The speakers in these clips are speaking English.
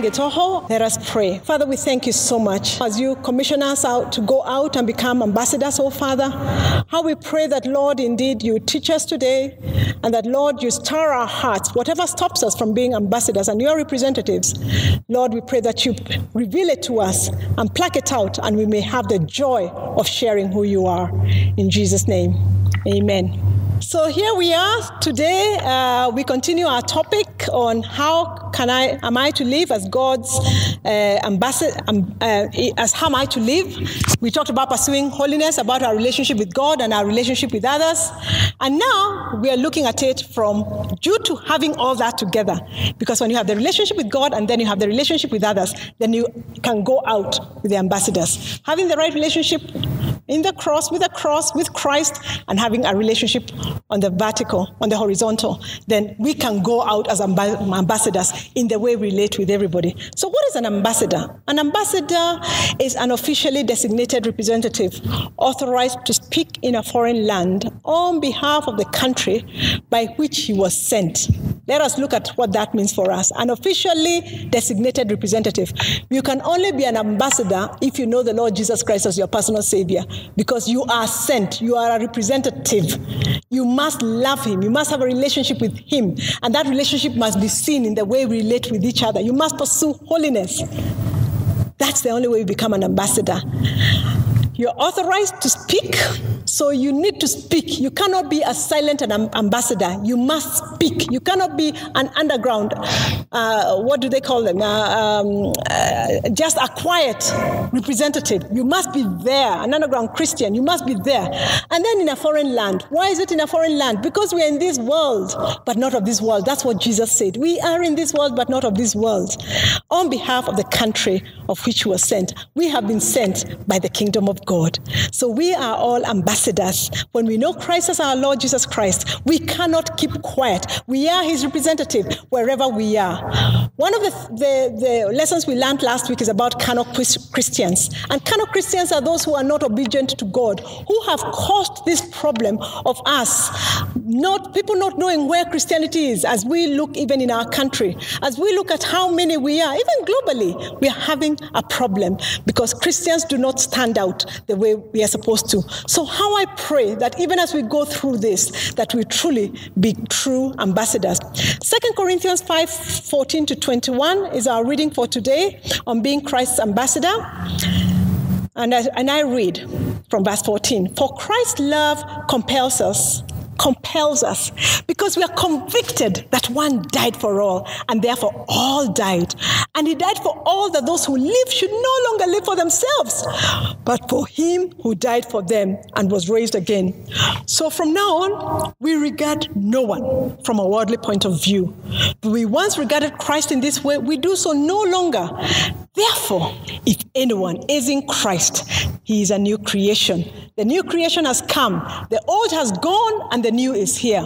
Getoho. Let us pray. Father, we thank you so much as you commission us out to go out and become ambassadors, oh Father. How we pray that, Lord, indeed you teach us today and that, Lord, you stir our hearts, whatever stops us from being ambassadors and your representatives. Lord, we pray that you reveal it to us and pluck it out and we may have the joy of sharing who you are. In Jesus' name, amen. So here we are today. Uh, we continue our topic on how can I am I to live as God's uh, ambassador? Um, uh, as how am I to live? We talked about pursuing holiness, about our relationship with God and our relationship with others, and now we are looking at it from due to having all that together. Because when you have the relationship with God and then you have the relationship with others, then you can go out with the ambassadors. Having the right relationship in the cross, with the cross, with Christ, and having a relationship on the vertical, on the horizontal, then we can go out as ambassadors in the way we relate with everybody. So, what is an ambassador? An ambassador is an officially designated representative authorized to speak in a foreign land on behalf of the country by which he was sent. Let us look at what that means for us. An officially designated representative. You can only be an ambassador if you know the Lord Jesus Christ as your personal Savior because you are sent, you are a representative. You must love Him, you must have a relationship with Him, and that relationship must be seen in the way we relate with each other. You must pursue holiness. That's the only way you become an ambassador. You're authorized to speak, so you need to speak. You cannot be a silent ambassador. You must speak. You cannot be an underground, uh, what do they call them? Uh, um, uh, just a quiet representative. You must be there, an underground Christian. You must be there. And then in a foreign land. Why is it in a foreign land? Because we are in this world, but not of this world. That's what Jesus said. We are in this world, but not of this world. On behalf of the country of which we were sent, we have been sent by the kingdom of God. So we are all ambassadors. When we know Christ as our Lord Jesus Christ, we cannot keep quiet. We are his representative wherever we are. One of the, the, the lessons we learned last week is about carnal Christians. And carnal Christians are those who are not obedient to God, who have caused this problem of us, not people not knowing where Christianity is as we look even in our country, as we look at how many we are, even globally, we are having a problem because Christians do not stand out the way we are supposed to. So, how I pray that even as we go through this, that we truly be true ambassadors. Second Corinthians 5 14 to 21 is our reading for today on being Christ's ambassador. And I, and I read from verse 14 For Christ's love compels us compels us because we are convicted that one died for all and therefore all died. And he died for all that those who live should no longer live for themselves, but for him who died for them and was raised again. So from now on, we regard no one from a worldly point of view. We once regarded Christ in this way, we do so no longer. Therefore, if anyone is in Christ, he is a new creation. The new creation has come, the old has gone, and the new is here.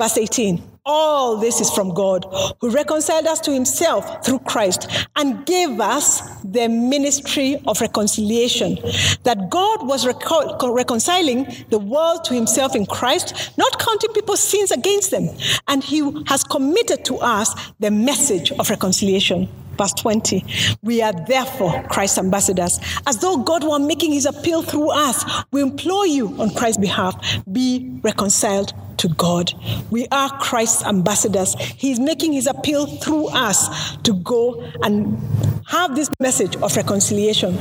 Verse 18 All this is from God, who reconciled us to himself through Christ and gave us the ministry of reconciliation. That God was reco- reconciling the world to himself in Christ, not counting people's sins against them. And he has committed to us the message of reconciliation verse 20. We are therefore Christ's ambassadors. As though God were making his appeal through us, we implore you on Christ's behalf be reconciled to God. We are Christ's ambassadors. He's making his appeal through us to go and have this message of reconciliation.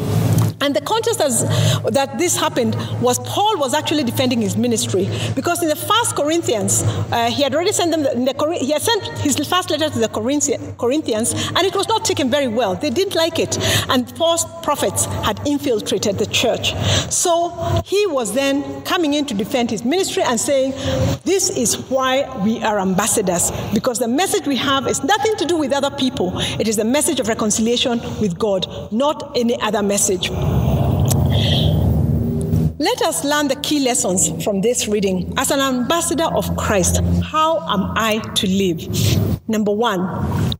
And the context as, that this happened was Paul was actually defending his ministry because in the first Corinthians, uh, he had already sent them, the, the, he had sent his first letter to the Corinthians, and it was not taken very well. They didn't like it, and false prophets had infiltrated the church. So he was then coming in to defend his ministry and saying, This is why we are ambassadors, because the message we have is nothing to do with other people. It is the message of reconciliation with God, not any other message. Let us learn the key lessons from this reading. As an ambassador of Christ, how am I to live? Number one,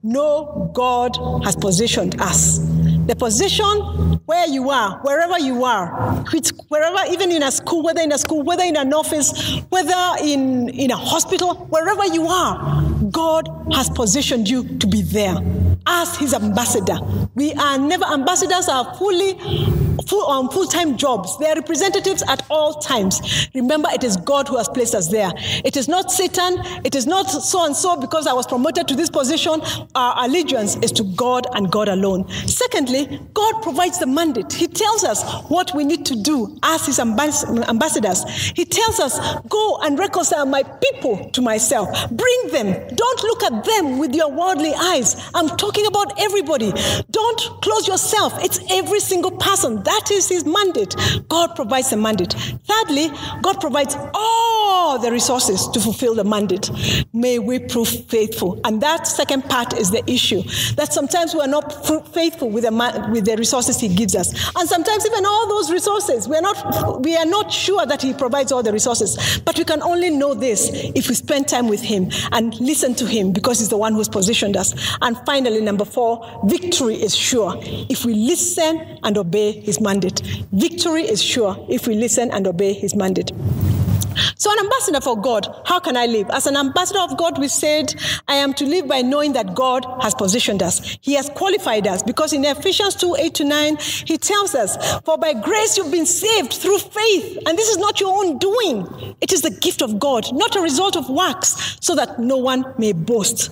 know God has positioned us. The position where you are, wherever you are, wherever, even in a school, whether in a school, whether in an office, whether in, in a hospital, wherever you are, God has positioned you to be there. as his ambassador. We are never ambassadors are fully full um, full-time jobs. They are representatives at all times. Remember, it is God who has placed us there. It is not Satan. It is not so and so because I was promoted to this position. Our allegiance is to God and God alone. Secondly, God provides the mandate. He tells us what we need to do as his ambassadors. He tells us, go and reconcile my people to myself. Bring them. Don't look at them with your worldly eyes. I'm talking about everybody. Don't close yourself. It's every single person. That is his mandate. God provides the mandate. Thirdly, God provides all the resources to fulfill the mandate. May we prove faithful. And that second part is the issue that sometimes we are not faithful with the, with the resources he gives us. And sometimes even all those resources, we are not we are not sure that he provides all the resources. But we can only know this if we spend time with him and listen to him because he's the one who's positioned us. And finally, number four, victory is sure if we listen and obey his mandate. Victory is sure if we listen and obey his mandate. So, an ambassador for God, how can I live? As an ambassador of God, we said, I am to live by knowing that God has positioned us. He has qualified us because in Ephesians 2 8 to 9, he tells us, For by grace you've been saved through faith, and this is not your own doing. It is the gift of God, not a result of works, so that no one may boast.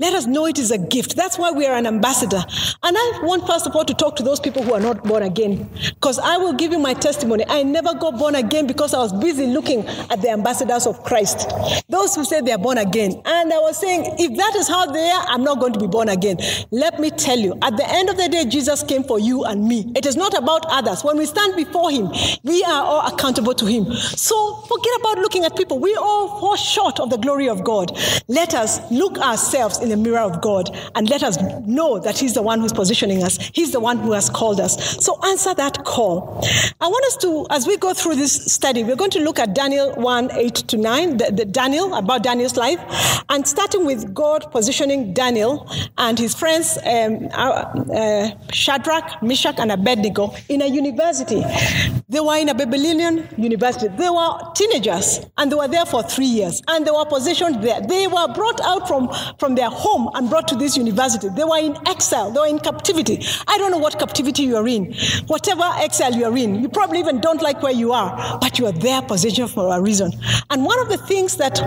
Let us know it is a gift. That's why we are an ambassador. And I want, first of all, to talk to those people who are not born again. Because I will give you my testimony. I never got born again because I was busy looking at the ambassadors of Christ. Those who say they are born again. And I was saying, if that is how they are, I'm not going to be born again. Let me tell you, at the end of the day, Jesus came for you and me. It is not about others. When we stand before Him, we are all accountable to Him. So forget about looking at people. We all fall short of the glory of God. Let us look ourselves in the mirror of God and let us know that He's the one who's positioning us. He's the one who has called us. So answer that call. I want us to, as we go through this study, we're going to look at Daniel 1 8 to 9, the, the Daniel, about Daniel's life, and starting with God positioning Daniel and his friends, um, uh, uh, Shadrach, Meshach, and Abednego, in a university. They were in a Babylonian university. They were teenagers, and they were there for three years, and they were positioned there. They were brought out from, from their home and brought to this university. They were in exile, they were in captivity. I don't know what captivity you are in. Whatever exile you are in, you probably even don't like where you are, but you are there positioned for a reason. And one of the things that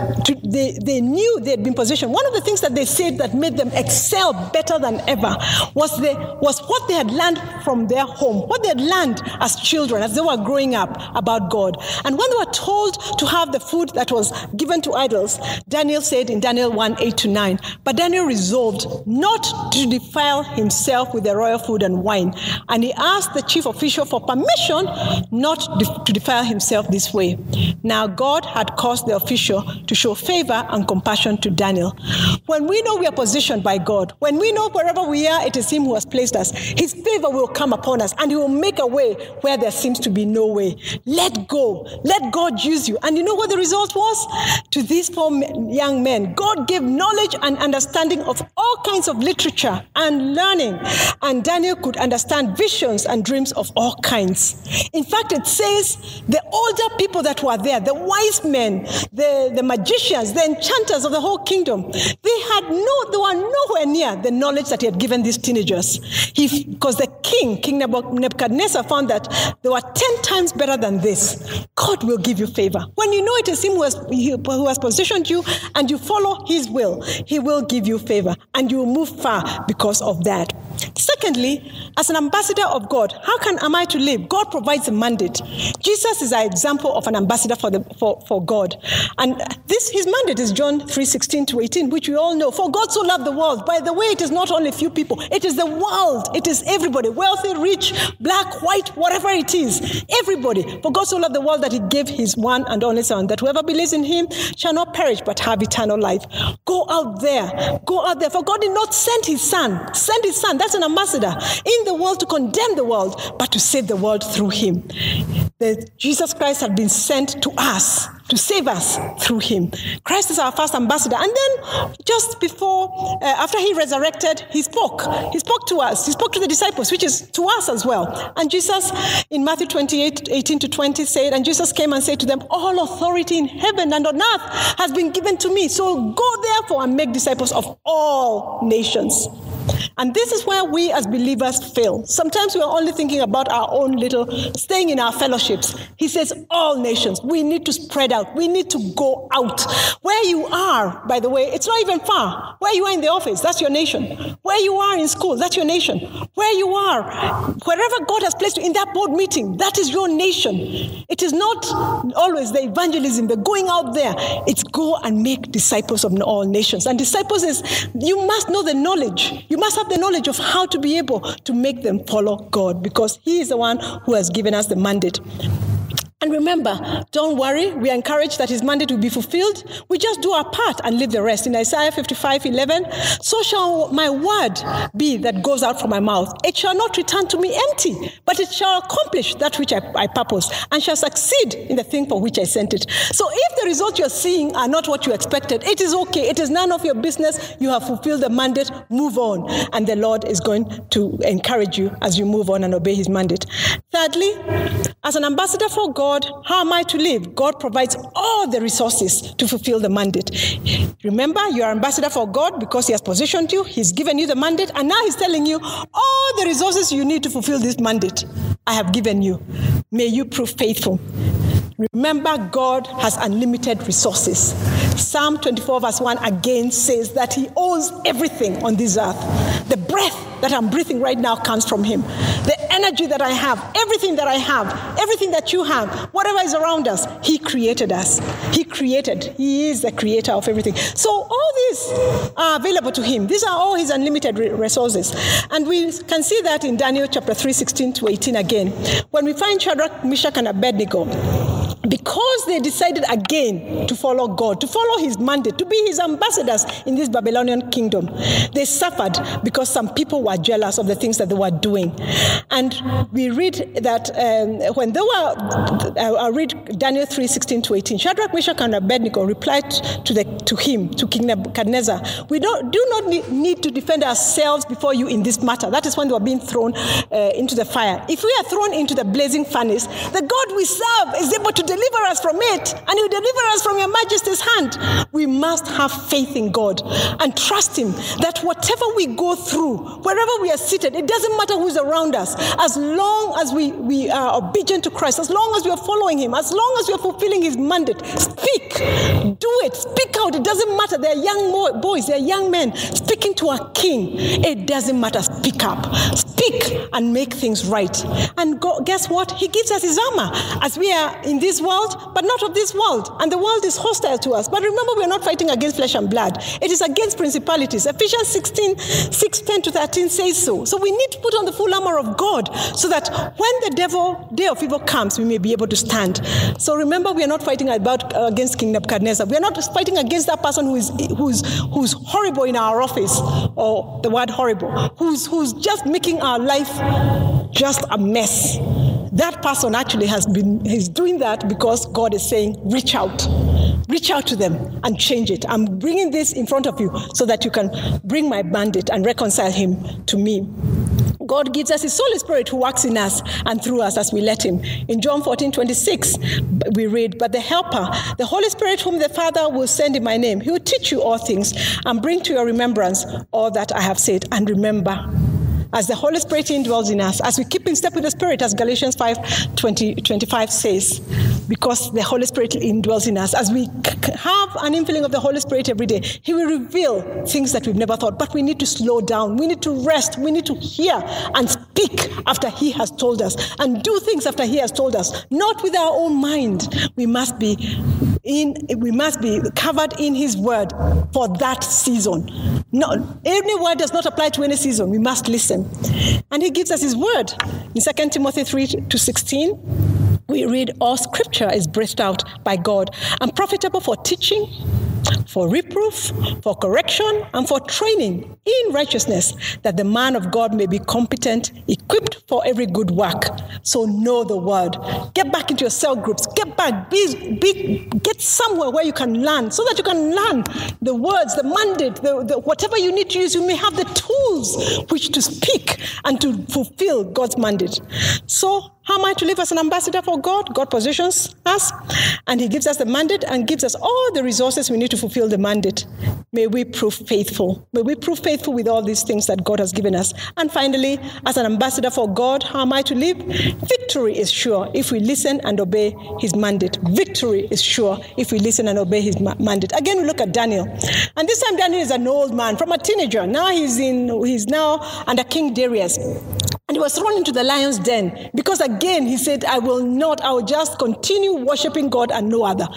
they, they knew they had been positioned, one of the things that they said that made them excel better than ever was, the, was what they had learned from their home, what they had learned as children as they were growing up about God. And when they were told to have the food that was given to idols, Daniel said in Daniel 1 8 to 9, but Daniel resolved not to defile himself with the royal food and wine. And he asked the chief official for permission not to defile himself this way. Now, God had caused the official to show favor and compassion to Daniel. When we know we are positioned by God, when we know wherever we are, it is Him who has placed us, His favor will come upon us and He will make a way where there seems to be no way. Let go. Let God use you. And you know what the result was? To these four young men, God gave knowledge and understanding of all kinds of literature and learning. And Daniel could understand visions and dreams of all kinds. In fact, it says the older people that were there, the wise men, the, the magicians, the enchanters of the whole kingdom, they had no, they were nowhere near the knowledge that he had given these teenagers. He, Because the king, King Nebuchadnezzar, found that they were 10 times better than this. God will give you favor. When you know it is him who has, who has positioned you and you follow his will, he will give you favor and you will move far because of that. Secondly, as an ambassador of God, how can am I to live? God provides a mandate. Jesus is an example of an ambassador for, the, for, for God. And this his mandate is John 3 16 to 18, which we all know. For God so loved the world. By the way, it is not only few people, it is the world. It is everybody, wealthy, rich, black, white, whatever it is. Everybody. For God so loved the world that he gave his one and only son, that whoever believes in him shall not perish but have eternal life. Go out there. Go out there. For God did not send his son. Send his son. That's an ambassador in the world to condemn the world, but to save the world through him. That Jesus Christ had been sent to us to save us through him. Christ is our first ambassador. And then just before, uh, after he resurrected, he spoke. He spoke to us. He spoke to the disciples, which is to us as well. And Jesus, in Matthew 28, 18 to 20, said, And Jesus came and said to them, All authority in heaven and on earth has been given to me. So go therefore and make disciples of all nations And this is where we as believers fail. Sometimes we are only thinking about our own little, staying in our fellowships. He says, all nations, we need to spread out. We need to go out. Where you are, by the way, it's not even far. Where you are in the office, that's your nation. Where you are in school, that's your nation. Where you are, wherever God has placed you in that board meeting, that is your nation. It is not always the evangelism, the going out there. It's go and make disciples of all nations. And disciples is you must know the knowledge. You must have the knowledge of how to be able to make them follow God because He is the one who has given us the mandate. And remember, don't worry, we are encouraged that his mandate will be fulfilled. We just do our part and leave the rest. In Isaiah 55 11, so shall my word be that goes out from my mouth. It shall not return to me empty, but it shall accomplish that which I, I purpose and shall succeed in the thing for which I sent it. So if the results you're seeing are not what you expected, it is okay. It is none of your business. You have fulfilled the mandate, move on. And the Lord is going to encourage you as you move on and obey his mandate. Thirdly, as an ambassador for God, how am I to live? God provides all the resources to fulfill the mandate. Remember, you are ambassador for God because He has positioned you, He's given you the mandate, and now He's telling you all the resources you need to fulfill this mandate. I have given you. May you prove faithful. Remember, God has unlimited resources. Psalm 24, verse 1 again says that He owns everything on this earth. The breath that I'm breathing right now comes from Him. The energy that I have, everything that I have, everything that you have, whatever is around us, He created us. He created. He is the creator of everything. So all these are available to Him. These are all His unlimited resources. And we can see that in Daniel chapter 3, 16 to 18 again. When we find Shadrach, Meshach, and Abednego, because they decided again to follow God, to follow his mandate, to be his ambassadors in this Babylonian kingdom, they suffered because some people were jealous of the things that they were doing. And we read that um, when they were, uh, I read Daniel 3 16 to 18, Shadrach, Meshach, and Abednego replied to, the, to him, to King Nebuchadnezzar, We don't, do not need to defend ourselves before you in this matter. That is when they were being thrown uh, into the fire. If we are thrown into the blazing furnace, the God we serve is able to deliver us from it, and will deliver us from Your Majesty's hand. We must have faith in God and trust Him that whatever we go through, wherever we are seated, it doesn't matter who's around us, as long as we, we are obedient to Christ, as long as we are following Him, as long as we are fulfilling His mandate, speak, do it, speak out. It doesn't matter. They're young boys, they're young men speaking to a king. It doesn't matter. Speak up, speak, and make things right. And go, guess what? He gives us His armor as we are in this world, but not of this world. And the world is hostile to us. But remember, we are not fighting against flesh and blood, it is against principalities. Ephesians 16 6 10 to 13 says so. So we need to put on the full armor of God so that when the devil, day of evil comes, we may be able to stand. So remember, we are not fighting about, uh, against King Nebuchadnezzar. We are not fighting against that person who is who's, who's horrible in our office, or the word horrible, who's, who's just making our life just a mess. That person actually has been, he's doing that because God is saying, reach out. Reach out to them and change it. I'm bringing this in front of you so that you can bring my bandit and reconcile him to me. God gives us His Holy Spirit who works in us and through us as we let Him. In John 14 26, we read, But the Helper, the Holy Spirit whom the Father will send in my name, He will teach you all things and bring to your remembrance all that I have said. And remember, as the Holy Spirit indwells in us, as we keep in step with the Spirit, as Galatians 5 20, 25 says, because the Holy Spirit indwells in us, as we have an infilling of the Holy Spirit every day, He will reveal things that we've never thought. But we need to slow down, we need to rest, we need to hear and speak after He has told us, and do things after He has told us, not with our own mind. We must be in, we must be covered in His word for that season. No, any word does not apply to any season. We must listen. And He gives us His word. In 2 Timothy 3 to 16, we read, All scripture is breathed out by God and profitable for teaching, for reproof, for correction, and for training in righteousness, that the man of God may be competent, equipped for every good work. So know the word. Get back into your cell groups. Get back. Be, be, get somewhere where you can learn so that you can learn the words, the mandate, the, the, whatever you need to use. You may have the tools which to speak and to fulfill God's mandate. So how am I to live as an ambassador for God? God positions us and He gives us the mandate and gives us all the resources we need to fulfill the mandate. May we prove faithful. May we prove faithful with all these things that God has given us. And finally, as an ambassador for God, how am I to live? Victory is sure if we listen and obey His mandate. Victory is sure if we listen and obey His mandate. Again, we look at Daniel. And this time, Daniel is an old man from a teenager. Now he's, in, he's now under King Darius. And he was thrown into the lion's den because, again, he said, I will not, I will just continue worshiping God and no other.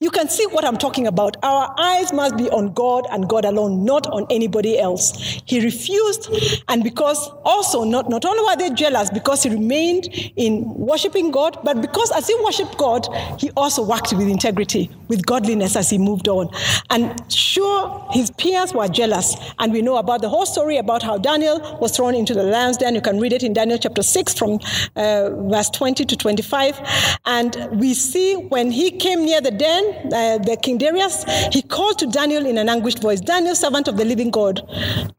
You can see what I'm talking about. Our eyes must be on God and God alone, not on anybody else. He refused, and because also, not, not only were they jealous because he remained in worshiping God, but because as he worshiped God, he also worked with integrity, with godliness as he moved on. And sure, his peers were jealous. And we know about the whole story about how Daniel was thrown into the lion's den. You can read it in Daniel chapter 6 from uh, verse 20 to 25. And we see when he came near the den, uh, the King Darius, he called to Daniel in an anguished voice Daniel, servant of the living God,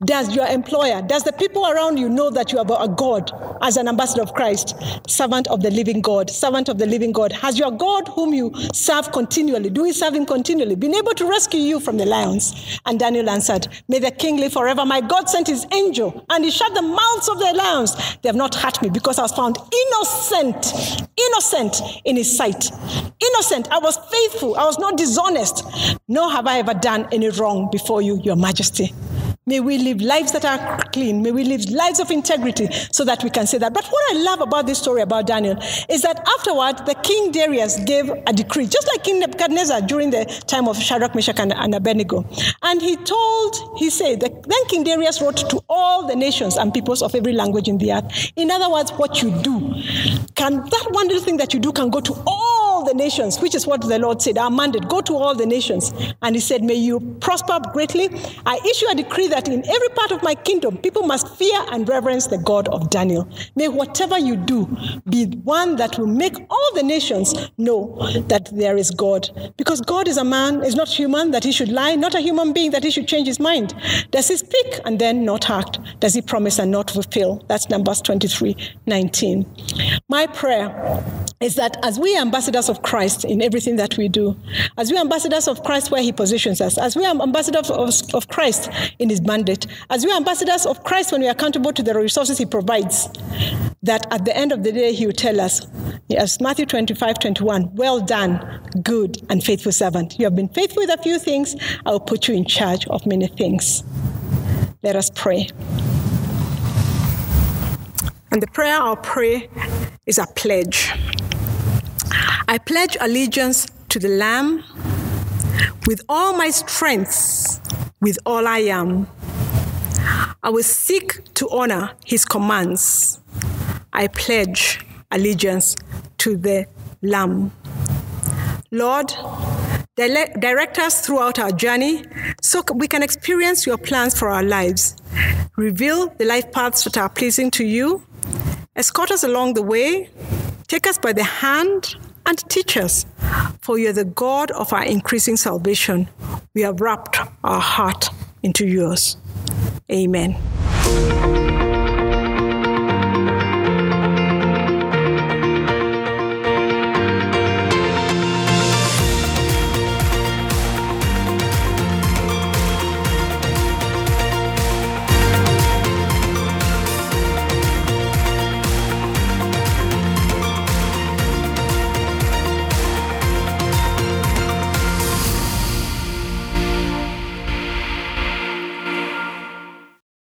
does your employer, does the people around you know that you are a God as an ambassador of Christ, servant of the living God, servant of the living God? Has your God, whom you serve continually, do we serve him continually, been able to rescue you from the lions? And Daniel answered, May the king live forever. My God sent his angel, and he shut the mouths of the lions they have not hurt me because I was found innocent, innocent in his sight. Innocent. I was faithful. I was not dishonest. Nor have I ever done any wrong before you, your majesty. May we live lives that are clean. May we live lives of integrity so that we can say that. But what I love about this story about Daniel is that afterward, the king Darius gave a decree, just like King Nebuchadnezzar during the time of Shadrach, Meshach, and, and Abednego. And he told, he said, that then King Darius wrote to all the nations and peoples of every language in the earth. In other words, what you do, can that one little thing that you do can go to all the nations, which is what the Lord said, our mandate, go to all the nations. And he said, may you prosper greatly. I issue a decree that in every part of my kingdom, people must fear and reverence the God of Daniel. May whatever you do be one that will make all the nations know that there is God. Because God is a man, is not human that he should lie, not a human being that he should change his mind. Does he speak and then not act? Does he promise and not fulfill? That's Numbers 23 19. My prayer is that as we ambassadors of Christ in everything that we do, as we ambassadors of Christ where he positions us, as we are ambassadors of, of Christ in his mandate. As we are ambassadors of Christ, when we are accountable to the resources He provides, that at the end of the day, He will tell us, as Matthew 25, 21, well done, good and faithful servant. You have been faithful with a few things, I will put you in charge of many things. Let us pray. And the prayer I'll pray is a pledge. I pledge allegiance to the Lamb with all my strength, with all I am, I will seek to honor his commands. I pledge allegiance to the Lamb. Lord, direct us throughout our journey so we can experience your plans for our lives. Reveal the life paths that are pleasing to you. Escort us along the way. Take us by the hand and teach us, for you are the God of our increasing salvation. We have wrapped our heart into yours. Amen.